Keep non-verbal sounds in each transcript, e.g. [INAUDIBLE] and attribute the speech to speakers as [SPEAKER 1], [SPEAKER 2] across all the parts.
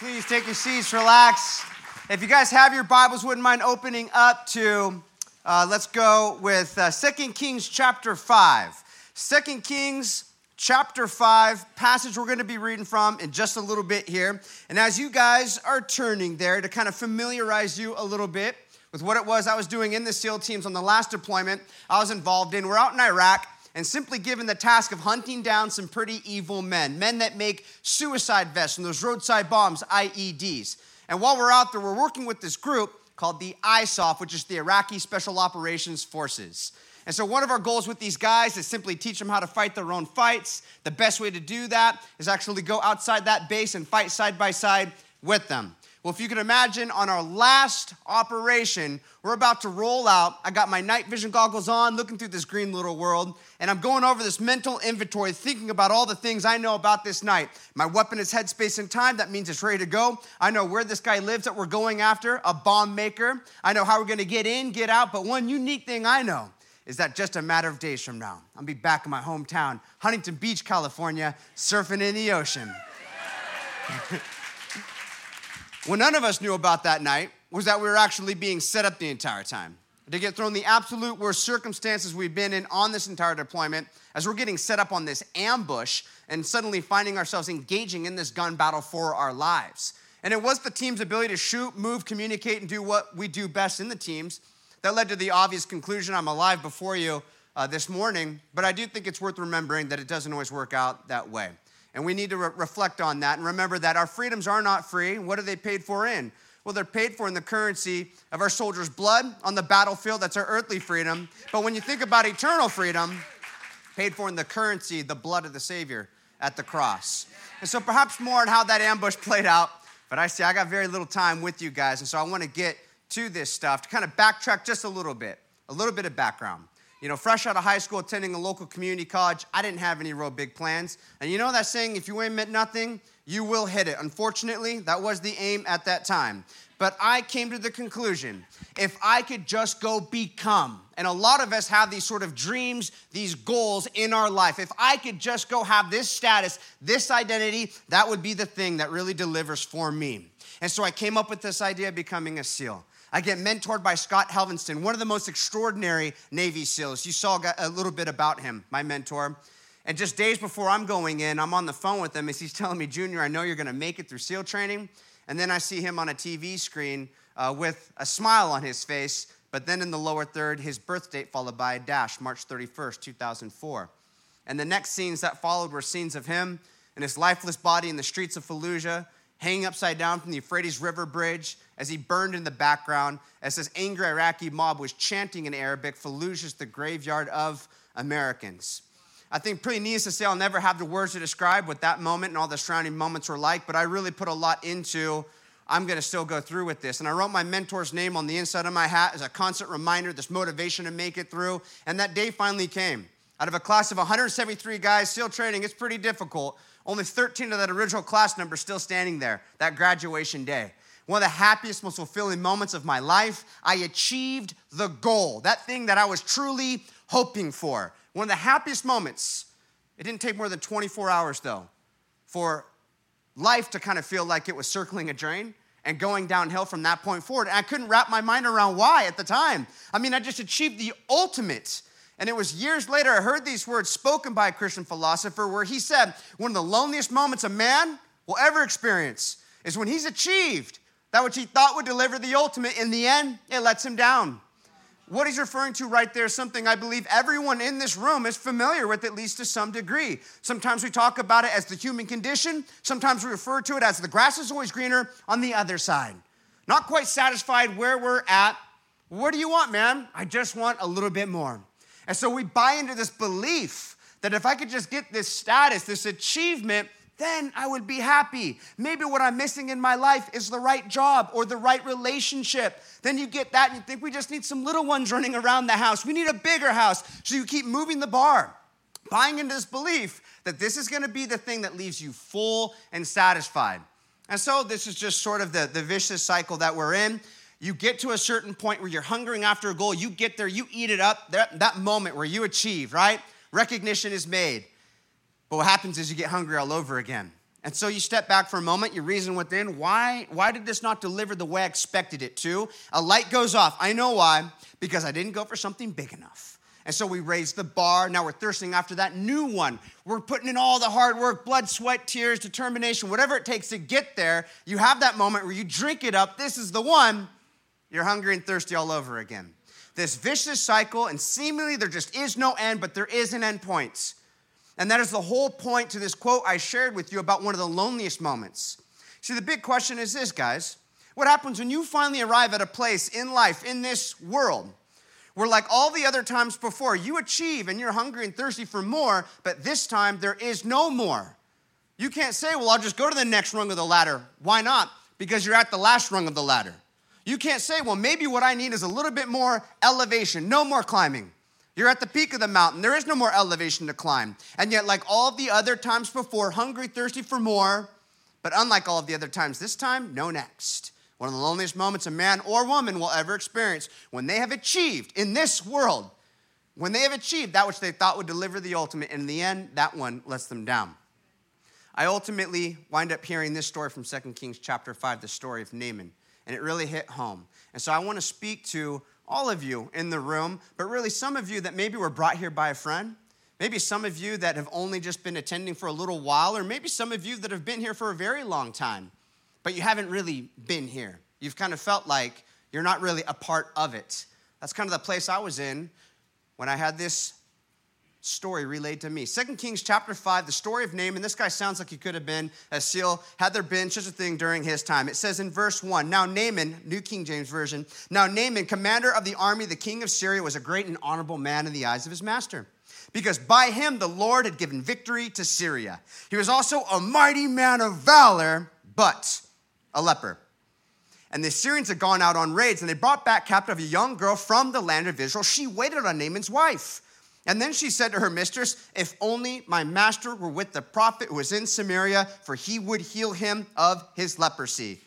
[SPEAKER 1] Please take your seats, relax. If you guys have your Bibles, wouldn't mind opening up to, uh, let's go with uh, 2 Kings chapter 5. 2 Kings chapter 5, passage we're going to be reading from in just a little bit here. And as you guys are turning there to kind of familiarize you a little bit with what it was I was doing in the SEAL teams on the last deployment I was involved in, we're out in Iraq and simply given the task of hunting down some pretty evil men, men that make suicide vests and those roadside bombs, IEDs. And while we're out there, we're working with this group called the ISOF, which is the Iraqi Special Operations Forces. And so, one of our goals with these guys is simply teach them how to fight their own fights. The best way to do that is actually go outside that base and fight side by side with them. Well, if you can imagine, on our last operation, we're about to roll out. I got my night vision goggles on, looking through this green little world, and I'm going over this mental inventory, thinking about all the things I know about this night. My weapon is headspace and time. That means it's ready to go. I know where this guy lives that we're going after, a bomb maker. I know how we're gonna get in, get out. But one unique thing I know is that just a matter of days from now, I'll be back in my hometown, Huntington Beach, California, surfing in the ocean. [LAUGHS] What none of us knew about that night was that we were actually being set up the entire time. To get thrown the absolute worst circumstances we've been in on this entire deployment, as we're getting set up on this ambush and suddenly finding ourselves engaging in this gun battle for our lives. And it was the team's ability to shoot, move, communicate, and do what we do best in the teams that led to the obvious conclusion I'm alive before you uh, this morning. But I do think it's worth remembering that it doesn't always work out that way. And we need to re- reflect on that and remember that our freedoms are not free. What are they paid for in? Well, they're paid for in the currency of our soldiers' blood on the battlefield. That's our earthly freedom. But when you think about eternal freedom, paid for in the currency, the blood of the Savior at the cross. And so perhaps more on how that ambush played out. But I see I got very little time with you guys. And so I want to get to this stuff to kind of backtrack just a little bit, a little bit of background. You know, fresh out of high school, attending a local community college, I didn't have any real big plans. And you know that saying, if you aim at nothing, you will hit it. Unfortunately, that was the aim at that time. But I came to the conclusion if I could just go become, and a lot of us have these sort of dreams, these goals in our life. If I could just go have this status, this identity, that would be the thing that really delivers for me. And so I came up with this idea of becoming a SEAL. I get mentored by Scott Helvenston, one of the most extraordinary Navy SEALs. You saw a little bit about him, my mentor. And just days before I'm going in, I'm on the phone with him as he's [LAUGHS] telling me, Junior, I know you're gonna make it through SEAL training. And then I see him on a TV screen uh, with a smile on his face, but then in the lower third, his birth date followed by a dash, March 31st, 2004. And the next scenes that followed were scenes of him and his lifeless body in the streets of Fallujah, hanging upside down from the Euphrates River Bridge as he burned in the background, as this angry Iraqi mob was chanting in Arabic, Fallujah's the graveyard of Americans. I think pretty needless to say, I'll never have the words to describe what that moment and all the surrounding moments were like, but I really put a lot into I'm gonna still go through with this. And I wrote my mentor's name on the inside of my hat as a constant reminder, this motivation to make it through. And that day finally came. Out of a class of 173 guys, still training, it's pretty difficult. Only 13 of that original class number still standing there, that graduation day. One of the happiest, most fulfilling moments of my life. I achieved the goal, that thing that I was truly hoping for. One of the happiest moments. It didn't take more than 24 hours, though, for life to kind of feel like it was circling a drain and going downhill from that point forward. And I couldn't wrap my mind around why at the time. I mean, I just achieved the ultimate and it was years later I heard these words spoken by a Christian philosopher where he said, One of the loneliest moments a man will ever experience is when he's achieved that which he thought would deliver the ultimate. In the end, it lets him down. What he's referring to right there is something I believe everyone in this room is familiar with, at least to some degree. Sometimes we talk about it as the human condition, sometimes we refer to it as the grass is always greener on the other side. Not quite satisfied where we're at. What do you want, man? I just want a little bit more. And so we buy into this belief that if I could just get this status, this achievement, then I would be happy. Maybe what I'm missing in my life is the right job or the right relationship. Then you get that and you think we just need some little ones running around the house. We need a bigger house. So you keep moving the bar, buying into this belief that this is gonna be the thing that leaves you full and satisfied. And so this is just sort of the, the vicious cycle that we're in. You get to a certain point where you're hungering after a goal, you get there, you eat it up, that, that moment where you achieve, right? Recognition is made. But what happens is you get hungry all over again. And so you step back for a moment, you reason within, why, why did this not deliver the way I expected it to? A light goes off. I know why, because I didn't go for something big enough. And so we raised the bar. Now we're thirsting after that new one. We're putting in all the hard work, blood, sweat, tears, determination, whatever it takes to get there. You have that moment where you drink it up. This is the one. You're hungry and thirsty all over again. This vicious cycle, and seemingly there just is no end, but there is an end point. And that is the whole point to this quote I shared with you about one of the loneliest moments. See, the big question is this, guys. What happens when you finally arrive at a place in life, in this world, where, like all the other times before, you achieve and you're hungry and thirsty for more, but this time there is no more. You can't say, well, I'll just go to the next rung of the ladder. Why not? Because you're at the last rung of the ladder. You can't say, well, maybe what I need is a little bit more elevation, no more climbing. You're at the peak of the mountain. There is no more elevation to climb. And yet, like all the other times before, hungry, thirsty for more, but unlike all of the other times, this time, no next. One of the loneliest moments a man or woman will ever experience when they have achieved in this world, when they have achieved that which they thought would deliver the ultimate, and in the end, that one lets them down. I ultimately wind up hearing this story from 2 Kings chapter 5, the story of Naaman, and it really hit home. And so I want to speak to all of you in the room, but really some of you that maybe were brought here by a friend, maybe some of you that have only just been attending for a little while, or maybe some of you that have been here for a very long time but you haven't really been here. You've kind of felt like you're not really a part of it. That's kind of the place I was in when I had this story relayed to me. Second Kings chapter 5, the story of Naaman. This guy sounds like he could have been a seal had there been such a thing during his time. It says in verse 1 Now Naaman, New King James Version, now Naaman, commander of the army, the king of Syria, was a great and honorable man in the eyes of his master. Because by him the Lord had given victory to Syria. He was also a mighty man of valor, but a leper. And the Syrians had gone out on raids, and they brought back captive a young girl from the land of Israel. She waited on Naaman's wife. And then she said to her mistress, If only my master were with the prophet who was in Samaria, for he would heal him of his leprosy.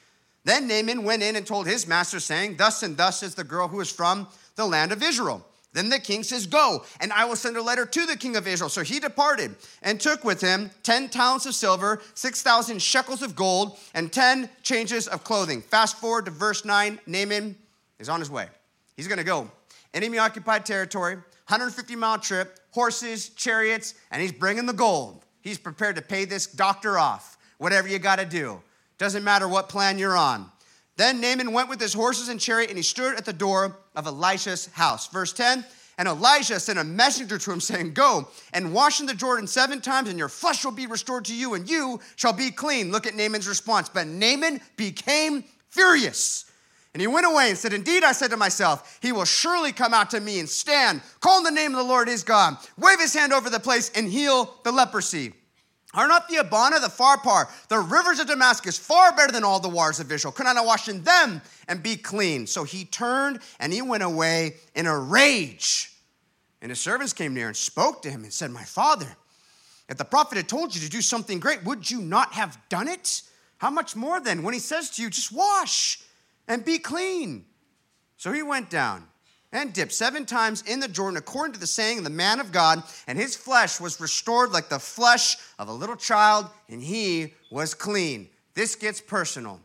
[SPEAKER 1] Then Naaman went in and told his master, saying, Thus and thus is the girl who is from the land of Israel. Then the king says, Go, and I will send a letter to the king of Israel. So he departed and took with him 10 talents of silver, 6,000 shekels of gold, and 10 changes of clothing. Fast forward to verse 9 Naaman is on his way. He's going to go. Enemy occupied territory, 150 mile trip, horses, chariots, and he's bringing the gold. He's prepared to pay this doctor off, whatever you got to do. Doesn't matter what plan you're on. Then Naaman went with his horses and chariot, and he stood at the door of Elisha's house. Verse 10 And Elijah sent a messenger to him, saying, Go and wash in the Jordan seven times, and your flesh will be restored to you, and you shall be clean. Look at Naaman's response. But Naaman became furious. And he went away and said, Indeed, I said to myself, He will surely come out to me and stand, call in the name of the Lord his God, wave his hand over the place, and heal the leprosy. Are not the Abana, the Pharpar, the rivers of Damascus far better than all the waters of Israel? Could I not wash in them and be clean? So he turned and he went away in a rage. And his servants came near and spoke to him and said, My father, if the prophet had told you to do something great, would you not have done it? How much more then when he says to you, just wash and be clean? So he went down and dipped seven times in the Jordan, according to the saying of the man of God, and his flesh was restored like the flesh of a little child, and he was clean. This gets personal.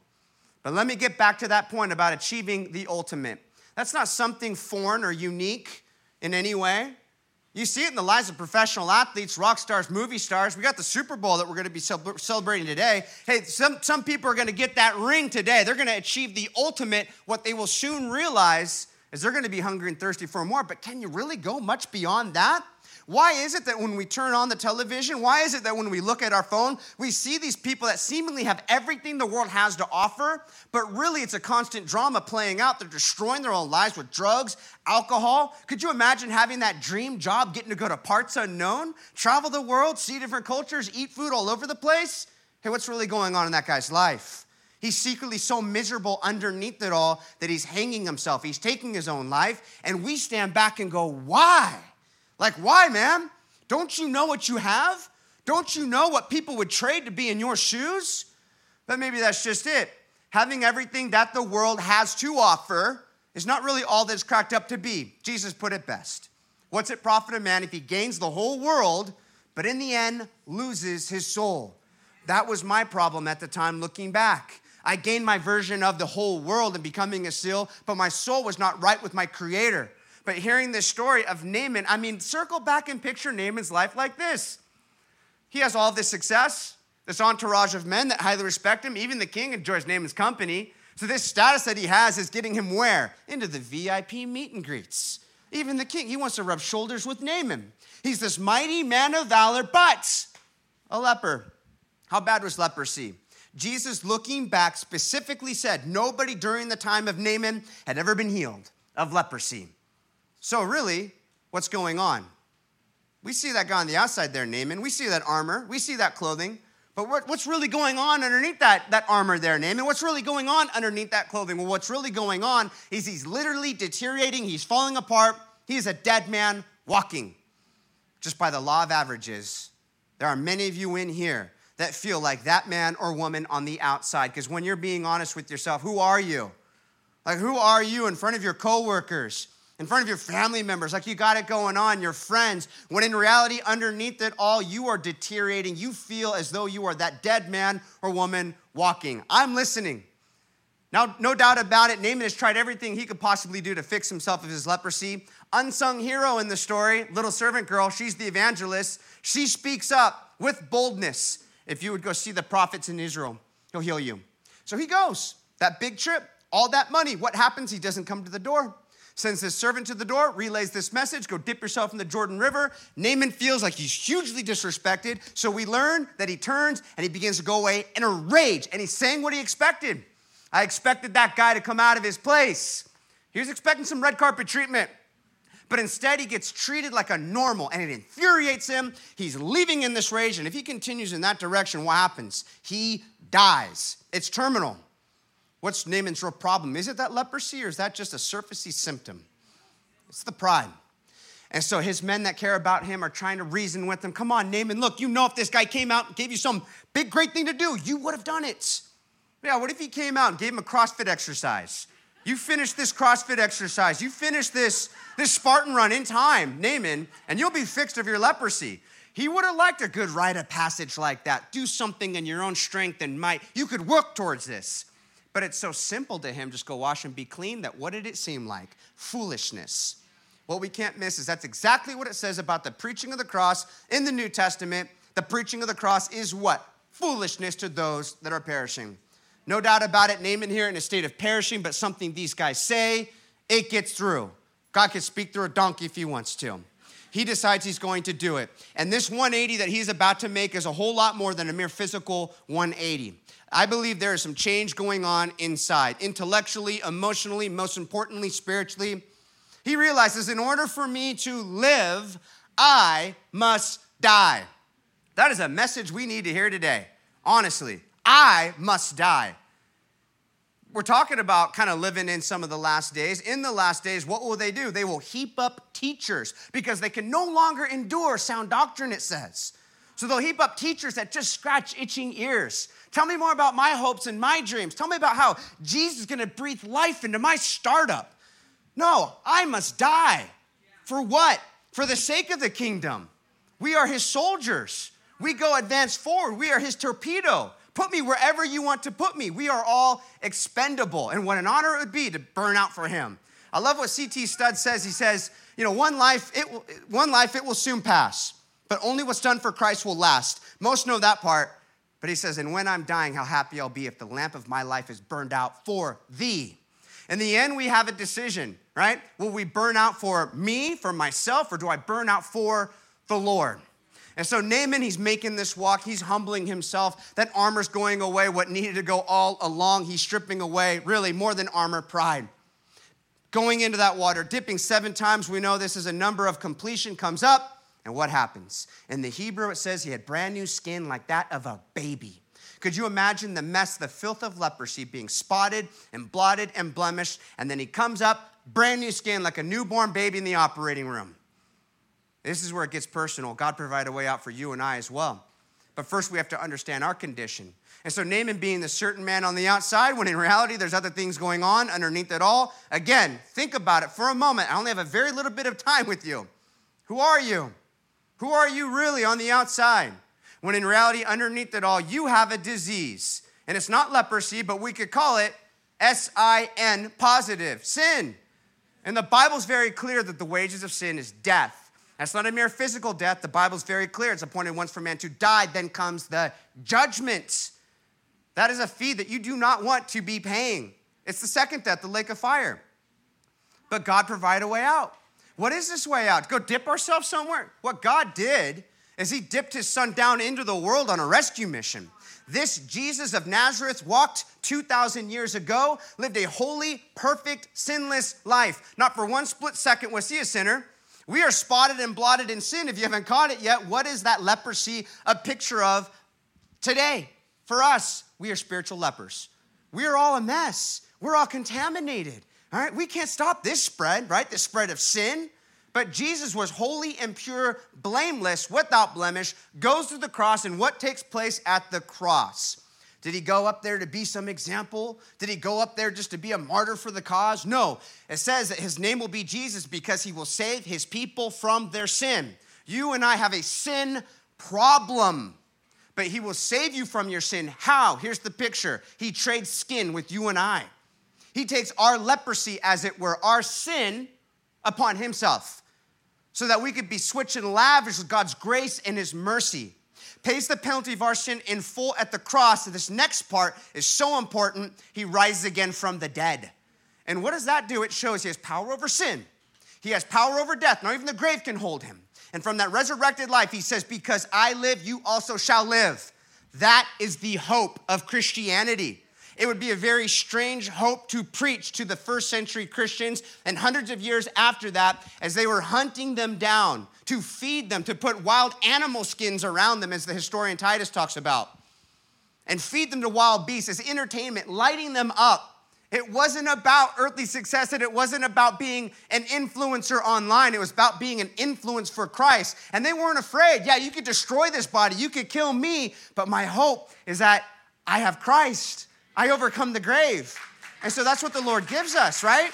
[SPEAKER 1] But let me get back to that point about achieving the ultimate. That's not something foreign or unique in any way. You see it in the lives of professional athletes, rock stars, movie stars. We got the Super Bowl that we're going to be celebrating today. Hey, some, some people are going to get that ring today. They're going to achieve the ultimate. What they will soon realize is they're going to be hungry and thirsty for more, but can you really go much beyond that? Why is it that when we turn on the television, why is it that when we look at our phone, we see these people that seemingly have everything the world has to offer, but really it's a constant drama playing out? They're destroying their own lives with drugs, alcohol. Could you imagine having that dream job, getting to go to parts unknown, travel the world, see different cultures, eat food all over the place? Hey, what's really going on in that guy's life? He's secretly so miserable underneath it all that he's hanging himself. He's taking his own life. And we stand back and go, Why? Like, why, man? Don't you know what you have? Don't you know what people would trade to be in your shoes? But maybe that's just it. Having everything that the world has to offer is not really all that it's cracked up to be. Jesus put it best. What's it profit a man if he gains the whole world, but in the end loses his soul? That was my problem at the time looking back. I gained my version of the whole world and becoming a seal, but my soul was not right with my creator. But hearing this story of Naaman, I mean, circle back and picture Naaman's life like this. He has all this success, this entourage of men that highly respect him. Even the king enjoys Naaman's company. So this status that he has is getting him where? Into the VIP meet and greets. Even the king, he wants to rub shoulders with Naaman. He's this mighty man of valor, but a leper. How bad was leprosy? Jesus, looking back, specifically said nobody during the time of Naaman had ever been healed of leprosy. So, really, what's going on? We see that guy on the outside there, Naaman. We see that armor. We see that clothing. But what's really going on underneath that, that armor there, Naaman? What's really going on underneath that clothing? Well, what's really going on is he's literally deteriorating. He's falling apart. He's a dead man walking. Just by the law of averages, there are many of you in here that feel like that man or woman on the outside. Because when you're being honest with yourself, who are you? Like, who are you in front of your coworkers? In front of your family members, like you got it going on, your friends, when in reality, underneath it all, you are deteriorating. You feel as though you are that dead man or woman walking. I'm listening. Now, no doubt about it, Naaman has tried everything he could possibly do to fix himself of his leprosy. Unsung hero in the story, little servant girl, she's the evangelist. She speaks up with boldness. If you would go see the prophets in Israel, he'll heal you. So he goes. That big trip, all that money. What happens? He doesn't come to the door sends his servant to the door, relays this message go dip yourself in the Jordan River. Naaman feels like he's hugely disrespected. So we learn that he turns and he begins to go away in a rage. And he's saying what he expected. I expected that guy to come out of his place. He was expecting some red carpet treatment. But instead, he gets treated like a normal and it infuriates him. He's leaving in this rage. And if he continues in that direction, what happens? He dies. It's terminal. What's Naaman's real problem? Is it that leprosy or is that just a surfacey symptom? It's the pride. And so his men that care about him are trying to reason with him. Come on, Naaman, look, you know if this guy came out and gave you some big, great thing to do, you would have done it. Yeah, what if he came out and gave him a CrossFit exercise? You finish this CrossFit exercise, you finish this, this Spartan run in time, Naaman, and you'll be fixed of your leprosy. He would have liked a good rite of passage like that. Do something in your own strength and might. You could work towards this. But it's so simple to him, just go wash and be clean, that what did it seem like? Foolishness. What we can't miss is that's exactly what it says about the preaching of the cross in the New Testament. The preaching of the cross is what? Foolishness to those that are perishing. No doubt about it, Naaman here in a state of perishing, but something these guys say, it gets through. God can speak through a donkey if he wants to. He decides he's going to do it. And this 180 that he's about to make is a whole lot more than a mere physical 180. I believe there is some change going on inside, intellectually, emotionally, most importantly, spiritually. He realizes in order for me to live, I must die. That is a message we need to hear today, honestly. I must die. We're talking about kind of living in some of the last days. In the last days, what will they do? They will heap up teachers because they can no longer endure sound doctrine, it says. So they'll heap up teachers that just scratch itching ears. Tell me more about my hopes and my dreams. Tell me about how Jesus is going to breathe life into my startup. No, I must die. For what? For the sake of the kingdom. We are his soldiers. We go advance forward. We are his torpedo. Put me wherever you want to put me. We are all expendable. And what an honor it would be to burn out for him. I love what C.T. Studd says. He says, you know, one life, it will, one life, it will soon pass, but only what's done for Christ will last. Most know that part. But he says, And when I'm dying, how happy I'll be if the lamp of my life is burned out for thee. In the end, we have a decision, right? Will we burn out for me, for myself, or do I burn out for the Lord? And so Naaman, he's making this walk. He's humbling himself. That armor's going away. What needed to go all along, he's stripping away, really, more than armor, pride. Going into that water, dipping seven times, we know this is a number of completion, comes up, and what happens? In the Hebrew, it says he had brand new skin like that of a baby. Could you imagine the mess, the filth of leprosy being spotted and blotted and blemished? And then he comes up, brand new skin like a newborn baby in the operating room. This is where it gets personal. God provided a way out for you and I as well. But first, we have to understand our condition. And so, Naaman being the certain man on the outside, when in reality there's other things going on underneath it all. Again, think about it for a moment. I only have a very little bit of time with you. Who are you? Who are you really on the outside? When in reality, underneath it all, you have a disease. And it's not leprosy, but we could call it S I N positive, sin. And the Bible's very clear that the wages of sin is death. That's not a mere physical death. The Bible's very clear. It's appointed once for man to die, then comes the judgment. That is a fee that you do not want to be paying. It's the second death, the lake of fire. But God provided a way out. What is this way out? Go dip ourselves somewhere? What God did is He dipped His Son down into the world on a rescue mission. This Jesus of Nazareth walked 2,000 years ago, lived a holy, perfect, sinless life. Not for one split second was he a sinner. We are spotted and blotted in sin. If you haven't caught it yet, what is that leprosy a picture of today? For us, we are spiritual lepers. We are all a mess. We're all contaminated. All right, we can't stop this spread, right? The spread of sin. But Jesus was holy and pure, blameless, without blemish, goes to the cross, and what takes place at the cross? Did he go up there to be some example? Did he go up there just to be a martyr for the cause? No. It says that his name will be Jesus because he will save his people from their sin. You and I have a sin problem, but he will save you from your sin. How? Here's the picture He trades skin with you and I. He takes our leprosy, as it were, our sin upon himself so that we could be switched and lavish with God's grace and his mercy. Pays the penalty of our sin in full at the cross. And this next part is so important. He rises again from the dead. And what does that do? It shows he has power over sin. He has power over death. Not even the grave can hold him. And from that resurrected life, he says, Because I live, you also shall live. That is the hope of Christianity. It would be a very strange hope to preach to the first century Christians and hundreds of years after that as they were hunting them down to feed them, to put wild animal skins around them, as the historian Tacitus talks about, and feed them to wild beasts as entertainment, lighting them up. It wasn't about earthly success and it wasn't about being an influencer online. It was about being an influence for Christ. And they weren't afraid. Yeah, you could destroy this body, you could kill me, but my hope is that I have Christ. I overcome the grave. And so that's what the Lord gives us, right?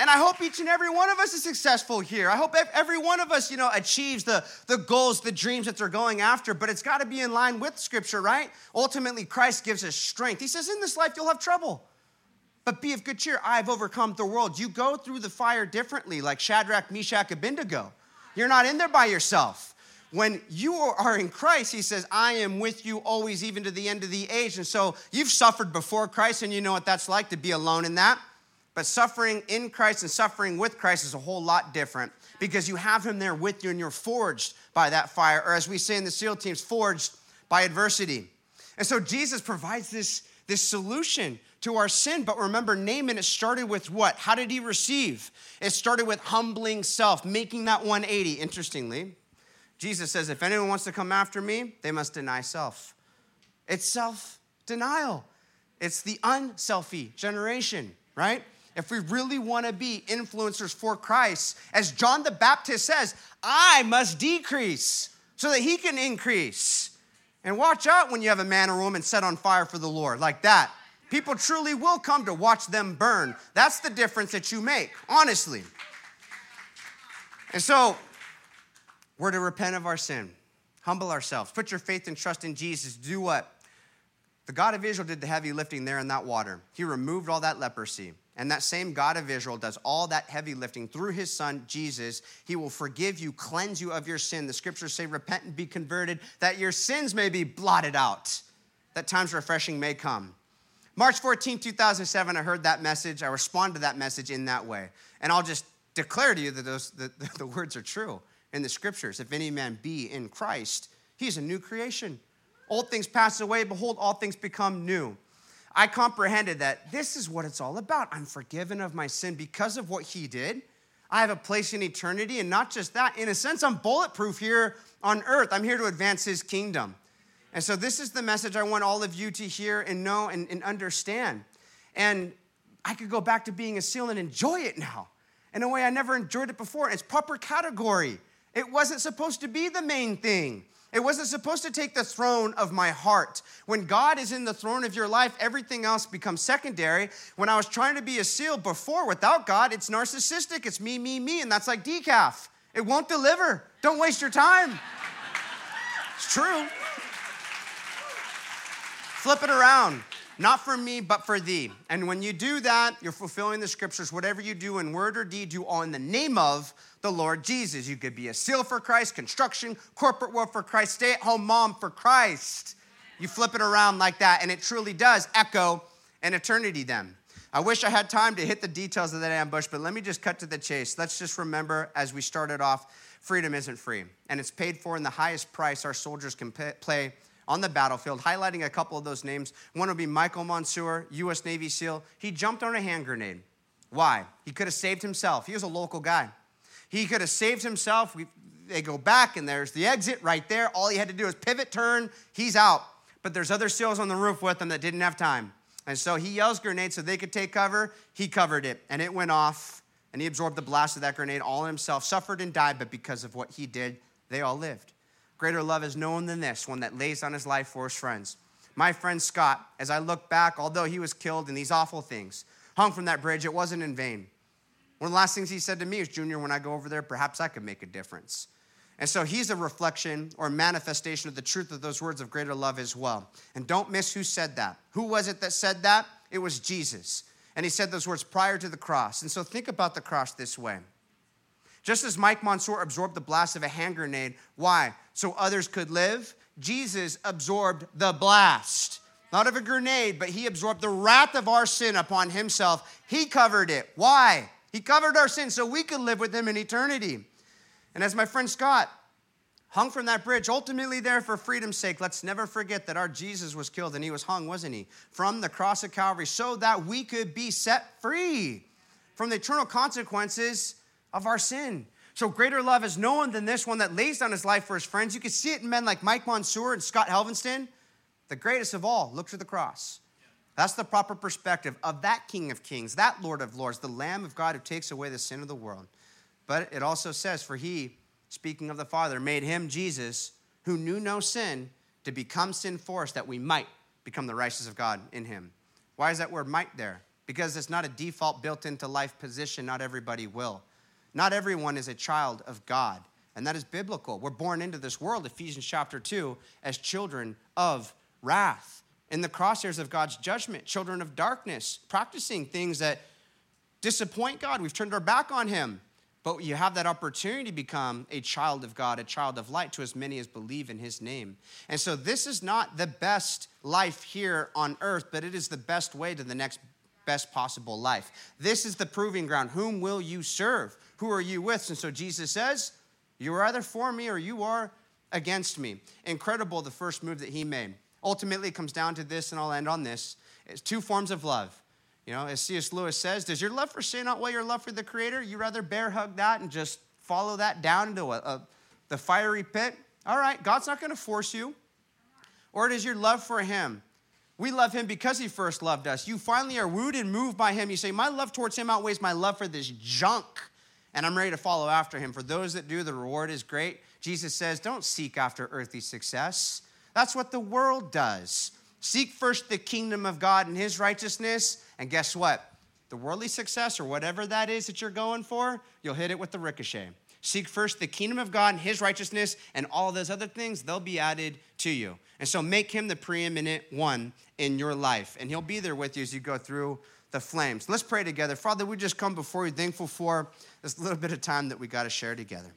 [SPEAKER 1] And I hope each and every one of us is successful here. I hope every one of us, you know, achieves the, the goals, the dreams that they're going after, but it's got to be in line with Scripture, right? Ultimately, Christ gives us strength. He says, In this life, you'll have trouble, but be of good cheer. I've overcome the world. You go through the fire differently, like Shadrach, Meshach, Abednego. You're not in there by yourself when you are in Christ, he says, I am with you always, even to the end of the age. And so you've suffered before Christ, and you know what that's like to be alone in that. But suffering in Christ and suffering with Christ is a whole lot different because you have him there with you and you're forged by that fire, or as we say in the SEAL teams, forged by adversity. And so Jesus provides this, this solution to our sin. But remember, Naaman, it started with what? How did he receive? It started with humbling self, making that 180, interestingly. Jesus says, if anyone wants to come after me, they must deny self. It's self denial, it's the unselfie generation, right? If we really want to be influencers for Christ, as John the Baptist says, I must decrease so that he can increase. And watch out when you have a man or woman set on fire for the Lord like that. People truly will come to watch them burn. That's the difference that you make, honestly. And so we're to repent of our sin, humble ourselves, put your faith and trust in Jesus. Do what? The God of Israel did the heavy lifting there in that water. He removed all that leprosy. And that same God of Israel does all that heavy lifting through his son, Jesus. He will forgive you, cleanse you of your sin. The scriptures say, repent and be converted, that your sins may be blotted out, that time's refreshing may come. March 14, 2007, I heard that message. I responded to that message in that way. And I'll just declare to you that those, the, [LAUGHS] the words are true in the scriptures. If any man be in Christ, he is a new creation. Old things pass away, behold, all things become new. I comprehended that this is what it's all about. I'm forgiven of my sin because of what he did. I have a place in eternity, and not just that, in a sense, I'm bulletproof here on earth. I'm here to advance his kingdom. And so, this is the message I want all of you to hear and know and, and understand. And I could go back to being a SEAL and enjoy it now in a way I never enjoyed it before. It's proper category. It wasn't supposed to be the main thing. It wasn't supposed to take the throne of my heart. When God is in the throne of your life, everything else becomes secondary. When I was trying to be a SEAL before without God, it's narcissistic. It's me, me, me. And that's like decaf. It won't deliver. Don't waste your time. It's true. Flip it around. Not for me, but for thee. And when you do that, you're fulfilling the scriptures. Whatever you do in word or deed, do all in the name of the Lord Jesus. You could be a seal for Christ, construction, corporate work for Christ, stay at home mom for Christ. You flip it around like that, and it truly does echo an eternity then. I wish I had time to hit the details of that ambush, but let me just cut to the chase. Let's just remember as we started off freedom isn't free, and it's paid for in the highest price our soldiers can pay on the battlefield, highlighting a couple of those names. One would be Michael Monsoor, U.S. Navy SEAL. He jumped on a hand grenade. Why? He could have saved himself. He was a local guy. He could have saved himself. We, they go back, and there's the exit right there. All he had to do is pivot, turn, he's out. But there's other SEALs on the roof with him that didn't have time. And so he yells grenade so they could take cover. He covered it, and it went off, and he absorbed the blast of that grenade all himself, suffered and died, but because of what he did, they all lived. Greater love is known than this, one that lays down his life for his friends. My friend Scott, as I look back, although he was killed in these awful things, hung from that bridge, it wasn't in vain. One of the last things he said to me is, Junior, when I go over there, perhaps I could make a difference. And so he's a reflection or manifestation of the truth of those words of greater love as well. And don't miss who said that. Who was it that said that? It was Jesus. And he said those words prior to the cross. And so think about the cross this way. Just as Mike Monsoor absorbed the blast of a hand grenade, why? So others could live. Jesus absorbed the blast, not of a grenade, but he absorbed the wrath of our sin upon himself. He covered it. Why? He covered our sins so we could live with him in eternity. And as my friend Scott hung from that bridge, ultimately there for freedom's sake, let's never forget that our Jesus was killed and he was hung, wasn't he? From the cross of Calvary so that we could be set free from the eternal consequences of our sin. So greater love is no one than this one that lays down his life for his friends. You can see it in men like Mike Monsoor and Scott Helvenston. The greatest of all, look to the cross. That's the proper perspective of that King of Kings, that Lord of Lords, the Lamb of God who takes away the sin of the world. But it also says, For he, speaking of the Father, made him, Jesus, who knew no sin, to become sin for us that we might become the righteousness of God in him. Why is that word might there? Because it's not a default built into life position, not everybody will. Not everyone is a child of God, and that is biblical. We're born into this world, Ephesians chapter 2, as children of wrath, in the crosshairs of God's judgment, children of darkness, practicing things that disappoint God. We've turned our back on Him. But you have that opportunity to become a child of God, a child of light to as many as believe in his name. And so this is not the best life here on earth, but it is the best way to the next best possible life. This is the proving ground. Whom will you serve? Who are you with? And so Jesus says, You are either for me or you are against me. Incredible the first move that he made. Ultimately, it comes down to this, and I'll end on this. It's two forms of love. You know, as C.S. Lewis says, does your love for sin outweigh your love for the Creator? You rather bear hug that and just follow that down into a, a, the fiery pit? All right, God's not going to force you. Or does your love for Him? We love Him because He first loved us. You finally are wooed and moved by Him. You say, My love towards Him outweighs my love for this junk and I'm ready to follow after him. For those that do, the reward is great. Jesus says, don't seek after earthly success. That's what the world does. Seek first the kingdom of God and his righteousness, and guess what? The worldly success or whatever that is that you're going for, you'll hit it with the ricochet. Seek first the kingdom of God and his righteousness, and all those other things, they'll be added to you. And so make him the preeminent one in your life, and he'll be there with you as you go through the flames. Let's pray together. Father, we just come before you thankful for this little bit of time that we got to share together.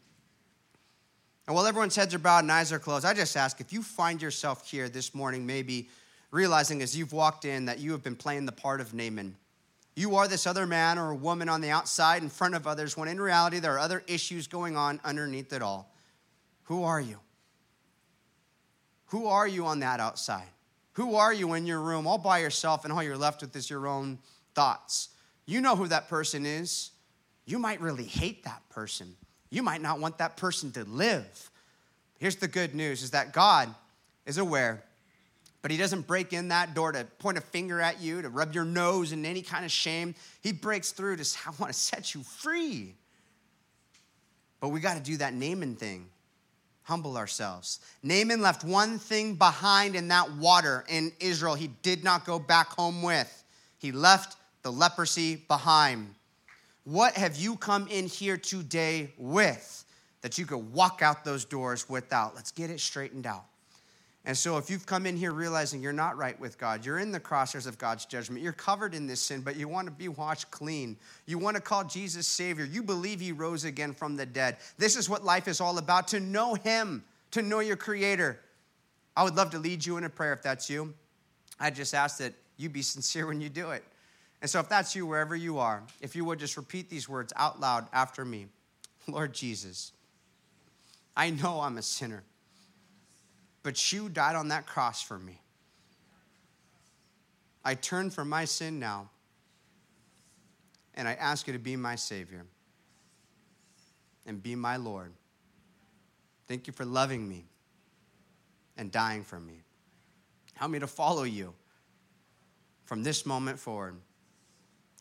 [SPEAKER 1] And while everyone's heads are bowed and eyes are closed, I just ask if you find yourself here this morning, maybe realizing as you've walked in that you have been playing the part of Naaman. You are this other man or woman on the outside in front of others, when in reality there are other issues going on underneath it all. Who are you? Who are you on that outside? Who are you in your room all by yourself and all you're left with is your own thoughts. You know who that person is. You might really hate that person. You might not want that person to live. Here's the good news is that God is aware, but he doesn't break in that door to point a finger at you, to rub your nose in any kind of shame. He breaks through to say, I want to set you free. But we got to do that Naaman thing humble ourselves. Naaman left one thing behind in that water in Israel he did not go back home with. He left the leprosy behind. What have you come in here today with that you could walk out those doors without? Let's get it straightened out. And so, if you've come in here realizing you're not right with God, you're in the crosshairs of God's judgment, you're covered in this sin, but you want to be washed clean, you want to call Jesus Savior, you believe He rose again from the dead. This is what life is all about to know Him, to know your Creator. I would love to lead you in a prayer if that's you. I just ask that you be sincere when you do it. And so, if that's you, wherever you are, if you would just repeat these words out loud after me Lord Jesus, I know I'm a sinner but you died on that cross for me. I turn from my sin now, and I ask you to be my Savior and be my Lord. Thank you for loving me and dying for me. Help me to follow you from this moment forward.